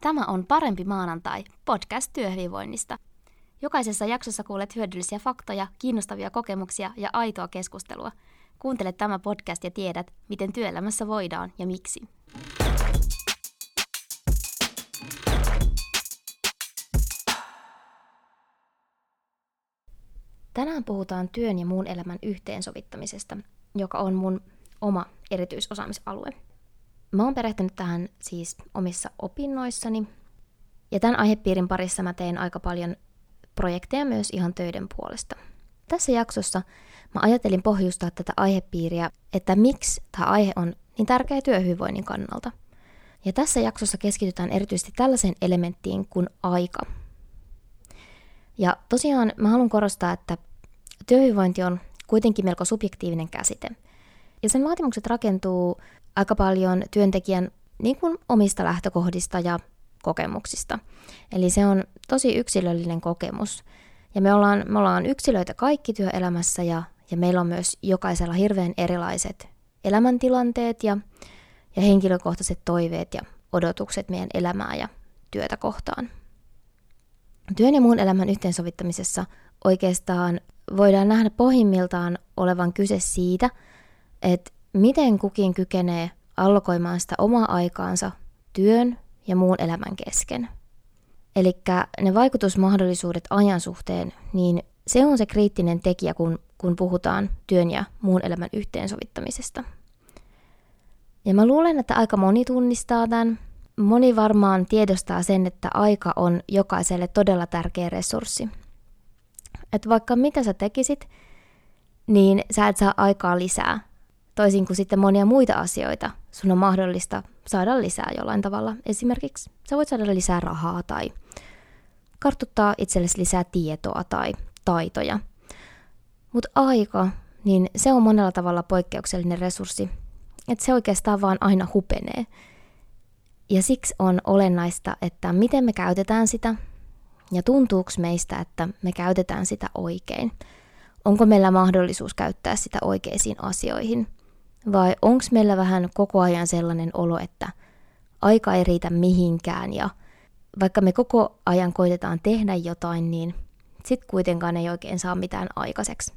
Tämä on Parempi maanantai, podcast työhyvinvoinnista. Jokaisessa jaksossa kuulet hyödyllisiä faktoja, kiinnostavia kokemuksia ja aitoa keskustelua. Kuuntele tämä podcast ja tiedät, miten työelämässä voidaan ja miksi. Tänään puhutaan työn ja muun elämän yhteensovittamisesta, joka on mun oma erityisosaamisalue. Mä oon perehtynyt tähän siis omissa opinnoissani, ja tämän aihepiirin parissa mä teen aika paljon projekteja myös ihan töiden puolesta. Tässä jaksossa mä ajattelin pohjustaa tätä aihepiiriä, että miksi tämä aihe on niin tärkeä työhyvinvoinnin kannalta. Ja tässä jaksossa keskitytään erityisesti tällaiseen elementtiin kuin aika. Ja tosiaan mä haluan korostaa, että työhyvinvointi on kuitenkin melko subjektiivinen käsite. Ja sen vaatimukset rakentuu aika paljon työntekijän niin kuin omista lähtökohdista ja kokemuksista. Eli se on tosi yksilöllinen kokemus. Ja me ollaan, me ollaan yksilöitä kaikki työelämässä ja, ja meillä on myös jokaisella hirveän erilaiset elämäntilanteet ja, ja henkilökohtaiset toiveet ja odotukset meidän elämää ja työtä kohtaan. Työn ja muun elämän yhteensovittamisessa oikeastaan voidaan nähdä pohjimmiltaan olevan kyse siitä, että miten kukin kykenee allokoimaan sitä omaa aikaansa työn ja muun elämän kesken. Eli ne vaikutusmahdollisuudet ajan suhteen, niin se on se kriittinen tekijä, kun, kun puhutaan työn ja muun elämän yhteensovittamisesta. Ja mä luulen, että aika moni tunnistaa tämän. Moni varmaan tiedostaa sen, että aika on jokaiselle todella tärkeä resurssi. Että vaikka mitä sä tekisit, niin sä et saa aikaa lisää. Toisin kuin sitten monia muita asioita, sun on mahdollista saada lisää jollain tavalla. Esimerkiksi sä voit saada lisää rahaa tai kartuttaa itsellesi lisää tietoa tai taitoja. Mutta aika, niin se on monella tavalla poikkeuksellinen resurssi, että se oikeastaan vaan aina hupenee. Ja siksi on olennaista, että miten me käytetään sitä ja tuntuuko meistä, että me käytetään sitä oikein. Onko meillä mahdollisuus käyttää sitä oikeisiin asioihin – vai onko meillä vähän koko ajan sellainen olo, että aika ei riitä mihinkään ja vaikka me koko ajan koitetaan tehdä jotain, niin sitten kuitenkaan ei oikein saa mitään aikaiseksi.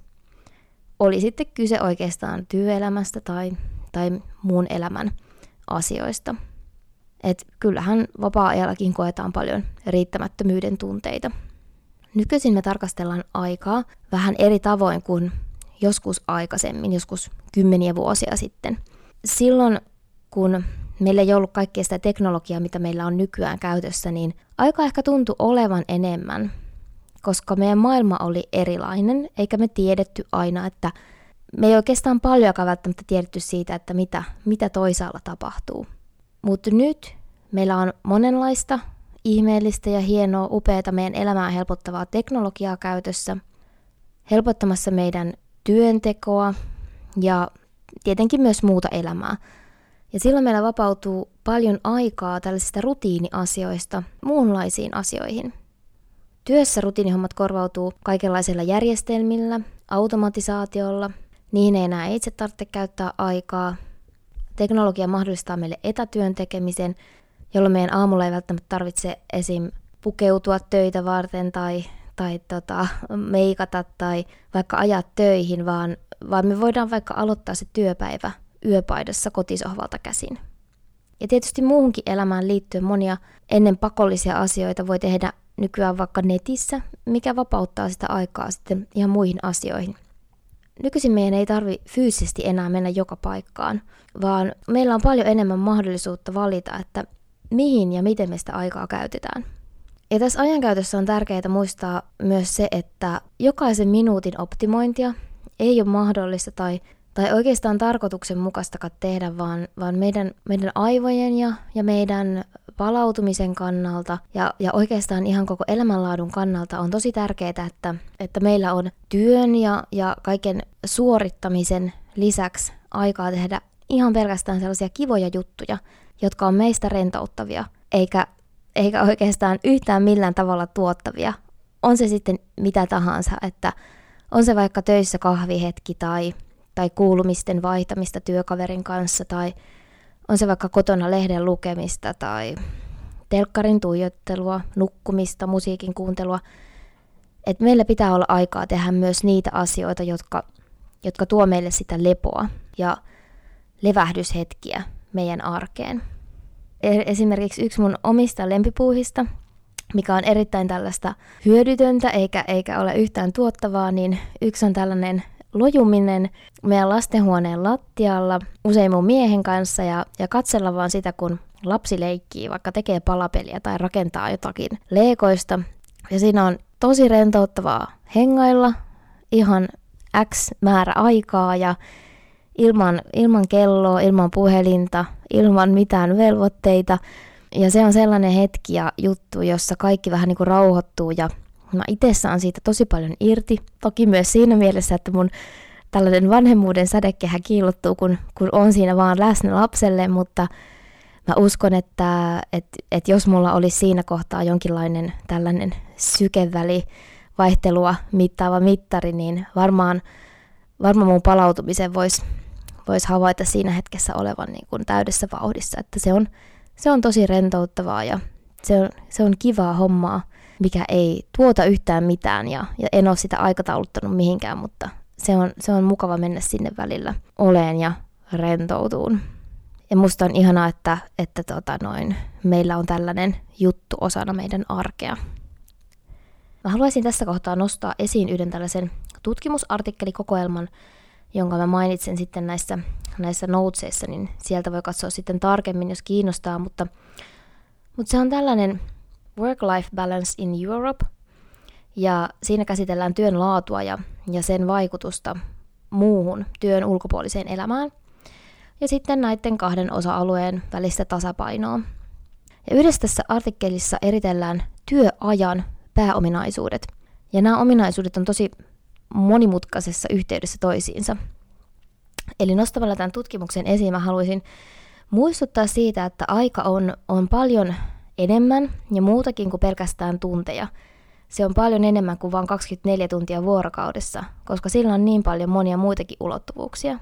Oli sitten kyse oikeastaan työelämästä tai, tai muun elämän asioista. Et kyllähän vapaa-ajallakin koetaan paljon riittämättömyyden tunteita. Nykyisin me tarkastellaan aikaa vähän eri tavoin kuin joskus aikaisemmin, joskus kymmeniä vuosia sitten. Silloin, kun meillä ei ollut kaikkea sitä teknologiaa, mitä meillä on nykyään käytössä, niin aika ehkä tuntui olevan enemmän, koska meidän maailma oli erilainen, eikä me tiedetty aina, että me ei oikeastaan paljonkaan välttämättä tiedetty siitä, että mitä, mitä toisaalla tapahtuu. Mutta nyt meillä on monenlaista ihmeellistä ja hienoa, upeata meidän elämää helpottavaa teknologiaa käytössä, helpottamassa meidän työntekoa ja tietenkin myös muuta elämää. Ja silloin meillä vapautuu paljon aikaa tällaisista rutiiniasioista muunlaisiin asioihin. Työssä rutiinihommat korvautuu kaikenlaisilla järjestelmillä, automatisaatiolla, niihin ei enää itse tarvitse käyttää aikaa. Teknologia mahdollistaa meille etätyön tekemisen, jolloin meidän aamulla ei välttämättä tarvitse esim. pukeutua töitä varten tai tai tota, meikata tai vaikka ajaa töihin, vaan, vaan me voidaan vaikka aloittaa se työpäivä yöpaidassa kotisohvalta käsin. Ja tietysti muuhunkin elämään liittyen monia ennen pakollisia asioita voi tehdä nykyään vaikka netissä, mikä vapauttaa sitä aikaa sitten ihan muihin asioihin. Nykyisin meidän ei tarvi fyysisesti enää mennä joka paikkaan, vaan meillä on paljon enemmän mahdollisuutta valita, että mihin ja miten me sitä aikaa käytetään. Ja tässä ajankäytössä on tärkeää muistaa myös se, että jokaisen minuutin optimointia ei ole mahdollista tai, tai oikeastaan tarkoituksenmukaistakaan tehdä, vaan, vaan meidän, meidän aivojen ja, ja meidän palautumisen kannalta ja, ja oikeastaan ihan koko elämänlaadun kannalta on tosi tärkeää, että, että meillä on työn ja, ja kaiken suorittamisen lisäksi aikaa tehdä ihan pelkästään sellaisia kivoja juttuja, jotka on meistä rentouttavia, eikä eikä oikeastaan yhtään millään tavalla tuottavia. On se sitten mitä tahansa, että on se vaikka töissä kahvihetki tai, tai kuulumisten vaihtamista työkaverin kanssa tai on se vaikka kotona lehden lukemista tai telkkarin tuijottelua, nukkumista, musiikin kuuntelua. Et meillä pitää olla aikaa tehdä myös niitä asioita, jotka, jotka tuo meille sitä lepoa ja levähdyshetkiä meidän arkeen. E-, esimerkiksi yksi mun omista lempipuuhista, mikä on erittäin tällaista hyödytöntä eikä, eikä ole yhtään tuottavaa, niin yksi on tällainen lojuminen meidän lastenhuoneen lattialla, usein mun miehen kanssa, ja, ja katsella vaan sitä, kun lapsi leikkii, vaikka tekee palapeliä tai rakentaa jotakin leekoista. Ja siinä on tosi rentouttavaa hengailla ihan X määrä aikaa ja ilman, ilman kelloa, ilman puhelinta, ilman mitään velvoitteita. Ja se on sellainen hetki ja juttu, jossa kaikki vähän niin kuin rauhoittuu ja mä itse saan siitä tosi paljon irti. Toki myös siinä mielessä, että mun tällainen vanhemmuuden sädekehä kiillottuu, kun, kun on siinä vaan läsnä lapselle, mutta mä uskon, että, että, että jos mulla olisi siinä kohtaa jonkinlainen tällainen sykeväli vaihtelua mittaava mittari, niin varmaan, varmaan mun palautumisen voisi vois havaita siinä hetkessä olevan niin kuin täydessä vauhdissa, että se on, se on tosi rentouttavaa ja se on, se on kivaa hommaa, mikä ei tuota yhtään mitään ja, ja en ole sitä aikatauluttanut mihinkään, mutta se on, se on mukava mennä sinne välillä oleen ja rentoutuun. Ja musta on ihanaa, että, että tota noin, meillä on tällainen juttu osana meidän arkea. Mä haluaisin tässä kohtaa nostaa esiin yhden tällaisen tutkimusartikkelikokoelman, jonka mä mainitsen sitten näissä, näissä noutseissa, niin sieltä voi katsoa sitten tarkemmin, jos kiinnostaa, mutta, mutta se on tällainen Work-Life Balance in Europe, ja siinä käsitellään työn laatua ja, ja sen vaikutusta muuhun työn ulkopuoliseen elämään, ja sitten näiden kahden osa-alueen välistä tasapainoa. Ja yhdessä tässä artikkelissa eritellään työajan pääominaisuudet, ja nämä ominaisuudet on tosi monimutkaisessa yhteydessä toisiinsa. Eli nostamalla tämän tutkimuksen esiin mä haluaisin muistuttaa siitä, että aika on, on paljon enemmän ja muutakin kuin pelkästään tunteja. Se on paljon enemmän kuin vain 24 tuntia vuorokaudessa, koska sillä on niin paljon monia muitakin ulottuvuuksia.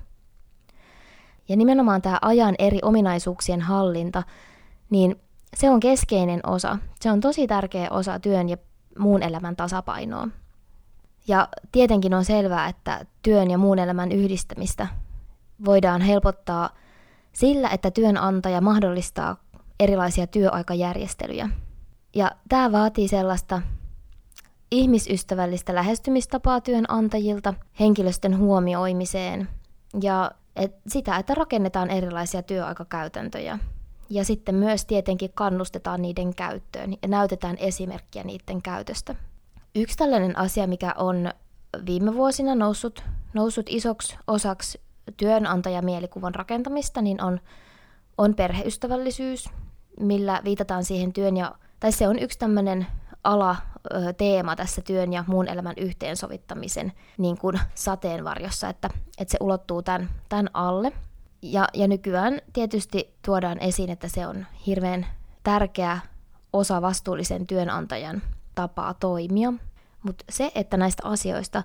Ja nimenomaan tämä ajan eri ominaisuuksien hallinta, niin se on keskeinen osa. Se on tosi tärkeä osa työn ja muun elämän tasapainoa. Ja tietenkin on selvää, että työn ja muun elämän yhdistämistä voidaan helpottaa sillä, että työnantaja mahdollistaa erilaisia työaikajärjestelyjä. Ja tämä vaatii sellaista ihmisystävällistä lähestymistapaa työnantajilta henkilöstön huomioimiseen ja et sitä, että rakennetaan erilaisia työaikakäytäntöjä. Ja sitten myös tietenkin kannustetaan niiden käyttöön ja näytetään esimerkkiä niiden käytöstä. Yksi tällainen asia, mikä on viime vuosina noussut, noussut isoksi osaksi työnantajamielikuvan rakentamista, niin on, on perheystävällisyys, millä viitataan siihen työn ja, tai se on yksi tämmöinen ala, teema tässä työn ja muun elämän yhteensovittamisen niin kuin sateenvarjossa, että, että se ulottuu tämän, tämän alle. Ja, ja nykyään tietysti tuodaan esiin, että se on hirveän tärkeä osa vastuullisen työnantajan tapaa toimia. Mutta se, että näistä asioista,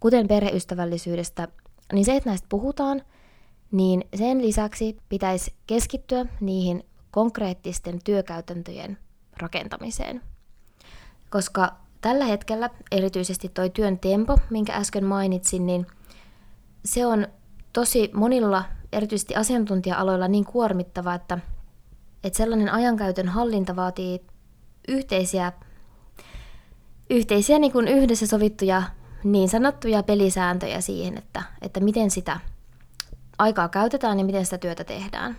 kuten perheystävällisyydestä, niin se, että näistä puhutaan, niin sen lisäksi pitäisi keskittyä niihin konkreettisten työkäytäntöjen rakentamiseen. Koska tällä hetkellä erityisesti toi työn tempo, minkä äsken mainitsin, niin se on tosi monilla, erityisesti asiantuntija-aloilla niin kuormittava, että, että sellainen ajankäytön hallinta vaatii yhteisiä yhteisiä niin kuin yhdessä sovittuja niin sanottuja pelisääntöjä siihen, että, että miten sitä aikaa käytetään ja miten sitä työtä tehdään.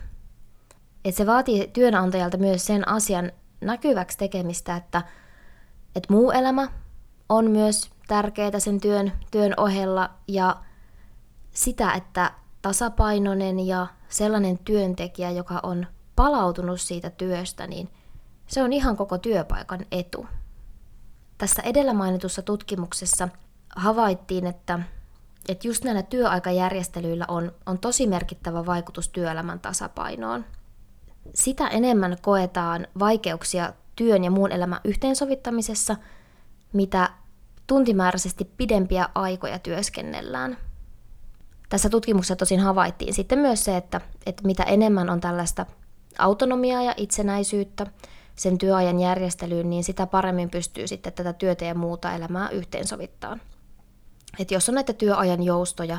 Et se vaatii työnantajalta myös sen asian näkyväksi tekemistä, että, että muu elämä on myös tärkeää sen työn, työn ohella ja sitä, että tasapainoinen ja sellainen työntekijä, joka on palautunut siitä työstä, niin se on ihan koko työpaikan etu. Tässä edellä mainitussa tutkimuksessa havaittiin, että, että just näillä työaikajärjestelyillä on, on tosi merkittävä vaikutus työelämän tasapainoon. Sitä enemmän koetaan vaikeuksia työn ja muun elämän yhteensovittamisessa, mitä tuntimääräisesti pidempiä aikoja työskennellään. Tässä tutkimuksessa tosin havaittiin sitten myös se, että, että mitä enemmän on tällaista autonomiaa ja itsenäisyyttä sen työajan järjestelyyn, niin sitä paremmin pystyy sitten tätä työtä ja muuta elämää yhteensovittaa. Et jos on näitä työajan joustoja,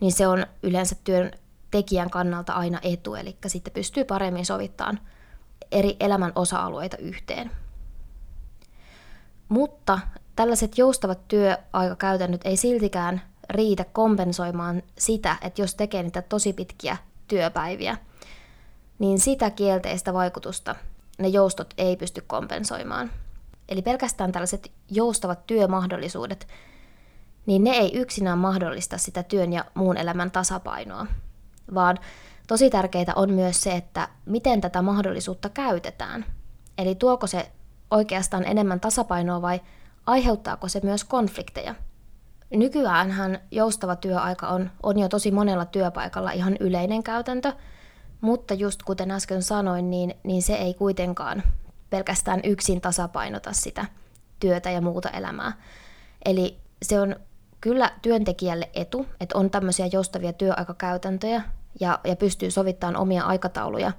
niin se on yleensä työn tekijän kannalta aina etu, eli sitten pystyy paremmin sovittamaan eri elämän osa-alueita yhteen. Mutta tällaiset joustavat työaikakäytännöt ei siltikään riitä kompensoimaan sitä, että jos tekee niitä tosi pitkiä työpäiviä, niin sitä kielteistä vaikutusta ne joustot ei pysty kompensoimaan. Eli pelkästään tällaiset joustavat työmahdollisuudet, niin ne ei yksinään mahdollista sitä työn ja muun elämän tasapainoa, vaan tosi tärkeää on myös se, että miten tätä mahdollisuutta käytetään. Eli tuoko se oikeastaan enemmän tasapainoa vai aiheuttaako se myös konflikteja? Nykyäänhän joustava työaika on, on jo tosi monella työpaikalla ihan yleinen käytäntö, mutta just kuten äsken sanoin, niin, niin se ei kuitenkaan pelkästään yksin tasapainota sitä työtä ja muuta elämää. Eli se on kyllä työntekijälle etu, että on tämmöisiä joustavia työaikakäytäntöjä ja, ja pystyy sovittamaan omia aikatauluja.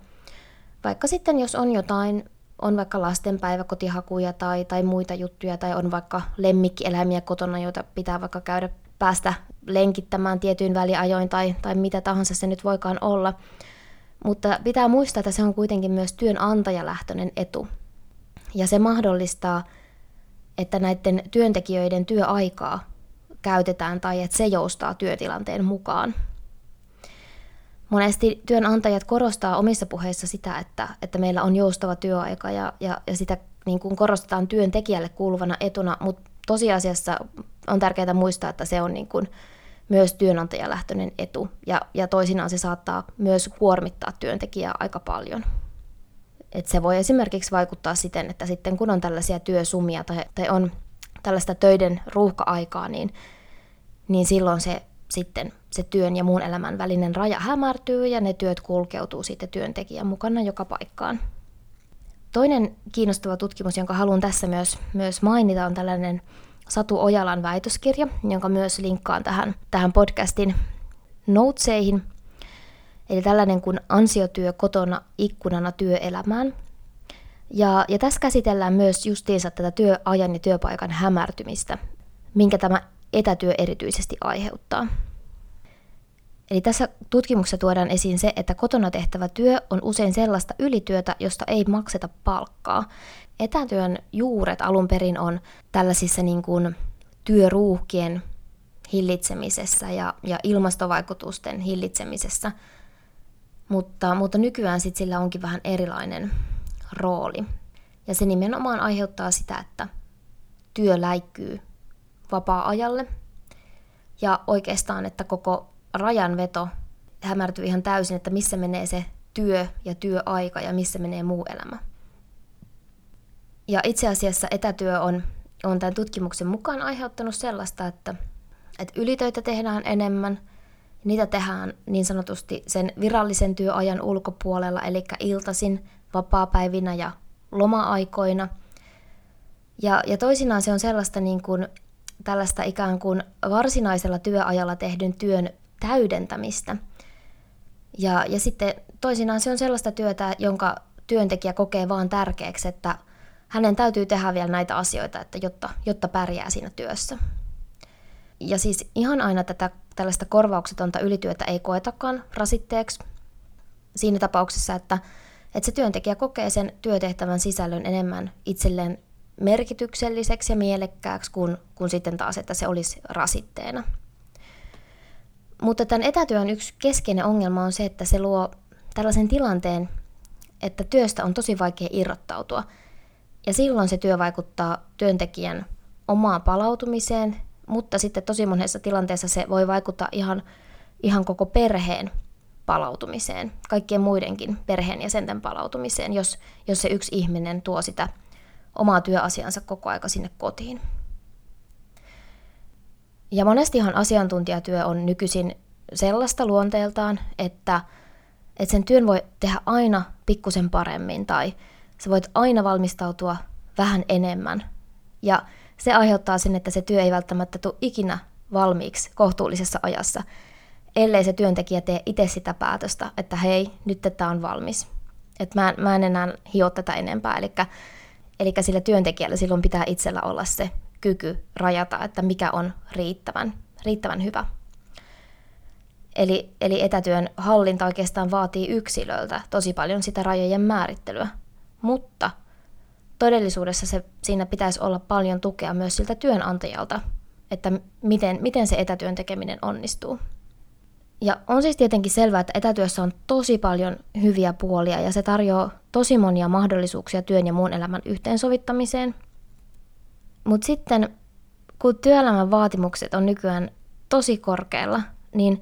Vaikka sitten, jos on jotain, on vaikka lastenpäiväkotihakuja tai, tai muita juttuja, tai on vaikka lemmikkieläimiä kotona, joita pitää vaikka käydä päästä lenkittämään tietyin väliajoin tai, tai mitä tahansa se nyt voikaan olla. Mutta pitää muistaa, että se on kuitenkin myös työnantajalähtöinen etu. Ja se mahdollistaa, että näiden työntekijöiden työaikaa käytetään tai että se joustaa työtilanteen mukaan. Monesti työnantajat korostaa omissa puheissa sitä, että, että meillä on joustava työaika ja, ja, ja sitä niin kuin korostetaan työntekijälle kuuluvana etuna, mutta tosiasiassa on tärkeää muistaa, että se on niin kuin myös työnantajalähtöinen etu ja, ja toisinaan se saattaa myös kuormittaa työntekijää aika paljon. Et se voi esimerkiksi vaikuttaa siten, että sitten kun on tällaisia työsumia tai, tai on tällaista töiden ruuhka-aikaa, niin, niin silloin se sitten se työn ja muun elämän välinen raja hämärtyy ja ne työt kulkeutuu sitten työntekijän mukana joka paikkaan. Toinen kiinnostava tutkimus, jonka haluan tässä myös, myös mainita, on tällainen Satu Ojalan väitöskirja, jonka myös linkkaan tähän, tähän podcastin noteseihin. Eli tällainen kuin ansiotyö kotona ikkunana työelämään. Ja, ja tässä käsitellään myös justiinsa tätä työajan ja työpaikan hämärtymistä, minkä tämä etätyö erityisesti aiheuttaa. Eli tässä tutkimuksessa tuodaan esiin se, että kotona tehtävä työ on usein sellaista ylityötä, josta ei makseta palkkaa. Etätyön juuret alun perin on tällaisissa niin kuin työruuhkien hillitsemisessä ja, ja ilmastovaikutusten hillitsemisessä, mutta, mutta nykyään sit sillä onkin vähän erilainen rooli. Ja se nimenomaan aiheuttaa sitä, että työ läikkyy vapaa-ajalle. Ja oikeastaan, että koko rajanveto hämärtyy ihan täysin, että missä menee se työ ja työaika ja missä menee muu elämä. Ja itse asiassa etätyö on, on tämän tutkimuksen mukaan aiheuttanut sellaista, että, että ylitöitä tehdään enemmän, niitä tehdään niin sanotusti sen virallisen työajan ulkopuolella, eli iltasin, vapaapäivinä ja loma-aikoina. Ja, ja toisinaan se on sellaista niin kuin tällaista ikään kuin varsinaisella työajalla tehdyn työn täydentämistä. Ja, ja sitten toisinaan se on sellaista työtä, jonka työntekijä kokee vaan tärkeäksi, että hänen täytyy tehdä vielä näitä asioita, että jotta, jotta pärjää siinä työssä. Ja siis ihan aina tätä tällaista korvauksetonta ylityötä ei koetakaan rasitteeksi siinä tapauksessa, että, että se työntekijä kokee sen työtehtävän sisällön enemmän itselleen merkitykselliseksi ja mielekkääksi kuin, kuin sitten taas, että se olisi rasitteena. Mutta tämän etätyön yksi keskeinen ongelma on se, että se luo tällaisen tilanteen, että työstä on tosi vaikea irrottautua. Ja silloin se työ vaikuttaa työntekijän omaan palautumiseen, mutta sitten tosi monessa tilanteessa se voi vaikuttaa ihan, ihan koko perheen palautumiseen, kaikkien muidenkin perheenjäsenten palautumiseen, jos, jos se yksi ihminen tuo sitä omaa työasiansa koko aika sinne kotiin. Ja monestihan asiantuntijatyö on nykyisin sellaista luonteeltaan, että, että sen työn voi tehdä aina pikkusen paremmin tai sä voit aina valmistautua vähän enemmän. Ja se aiheuttaa sen, että se työ ei välttämättä tule ikinä valmiiksi kohtuullisessa ajassa, ellei se työntekijä tee itse sitä päätöstä, että hei, nyt tämä on valmis. että mä, mä en enää hio tätä enempää. Eli, eli sillä työntekijällä silloin pitää itsellä olla se kyky rajata, että mikä on riittävän, riittävän hyvä. Eli, eli etätyön hallinta oikeastaan vaatii yksilöltä tosi paljon sitä rajojen määrittelyä. Mutta todellisuudessa se, siinä pitäisi olla paljon tukea myös siltä työnantajalta, että miten, miten se etätyön tekeminen onnistuu. Ja on siis tietenkin selvää, että etätyössä on tosi paljon hyviä puolia ja se tarjoaa tosi monia mahdollisuuksia työn ja muun elämän yhteensovittamiseen. Mutta sitten kun työelämän vaatimukset on nykyään tosi korkealla, niin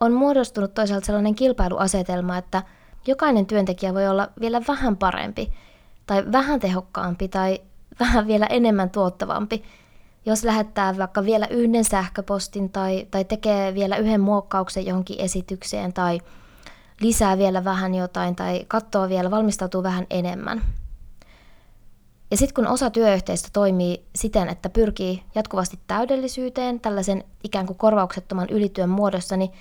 on muodostunut toisaalta sellainen kilpailuasetelma, että jokainen työntekijä voi olla vielä vähän parempi tai vähän tehokkaampi tai vähän vielä enemmän tuottavampi jos lähettää vaikka vielä yhden sähköpostin tai, tai tekee vielä yhden muokkauksen johonkin esitykseen tai lisää vielä vähän jotain tai katsoo vielä, valmistautuu vähän enemmän. Ja sitten kun osa työyhteistä toimii siten, että pyrkii jatkuvasti täydellisyyteen tällaisen ikään kuin korvauksettoman ylityön muodossa, niin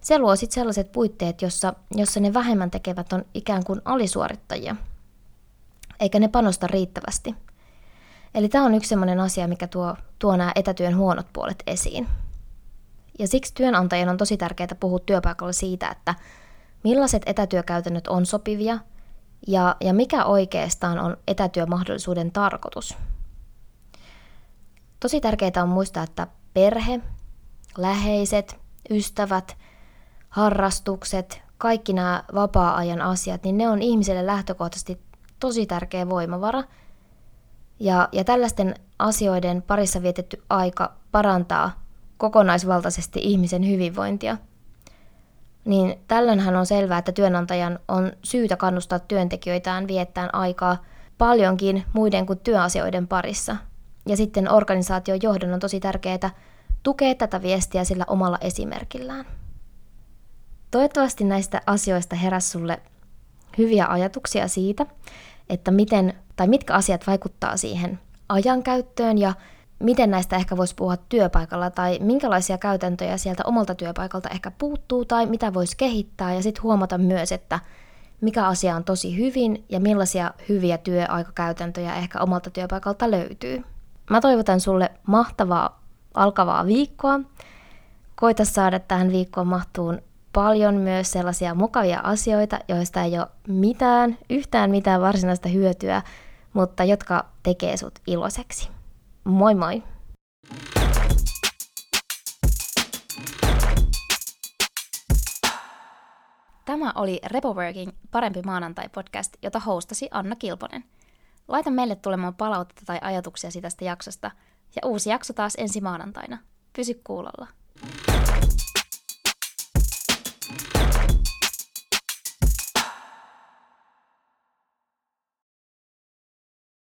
se luo sitten sellaiset puitteet, jossa, jossa ne vähemmän tekevät on ikään kuin alisuorittajia, eikä ne panosta riittävästi – Eli tämä on yksi sellainen asia, mikä tuo, tuo nämä etätyön huonot puolet esiin. Ja siksi työnantajien on tosi tärkeää puhua työpaikalla siitä, että millaiset etätyökäytännöt on sopivia ja, ja mikä oikeastaan on etätyömahdollisuuden tarkoitus. Tosi tärkeää on muistaa, että perhe, läheiset, ystävät, harrastukset, kaikki nämä vapaa-ajan asiat, niin ne on ihmiselle lähtökohtaisesti tosi tärkeä voimavara – ja, ja tällaisten asioiden parissa vietetty aika parantaa kokonaisvaltaisesti ihmisen hyvinvointia. Niin tällöinhän on selvää, että työnantajan on syytä kannustaa työntekijöitään viettään aikaa paljonkin muiden kuin työasioiden parissa. Ja sitten organisaation johdon on tosi tärkeää tukea tätä viestiä sillä omalla esimerkillään. Toivottavasti näistä asioista heräsi sulle hyviä ajatuksia siitä, että miten tai mitkä asiat vaikuttaa siihen ajankäyttöön ja miten näistä ehkä voisi puhua työpaikalla tai minkälaisia käytäntöjä sieltä omalta työpaikalta ehkä puuttuu tai mitä voisi kehittää ja sitten huomata myös, että mikä asia on tosi hyvin ja millaisia hyviä työaikakäytäntöjä ehkä omalta työpaikalta löytyy. Mä toivotan sulle mahtavaa alkavaa viikkoa. Koita saada tähän viikkoon mahtuun paljon myös sellaisia mukavia asioita, joista ei ole mitään, yhtään mitään varsinaista hyötyä, mutta jotka tekee sut iloiseksi. Moi moi! Tämä oli Repoworking Parempi maanantai-podcast, jota hostasi Anna Kilponen. Laita meille tulemaan palautetta tai ajatuksia tästä jaksosta, ja uusi jakso taas ensi maanantaina. Pysy kuulolla.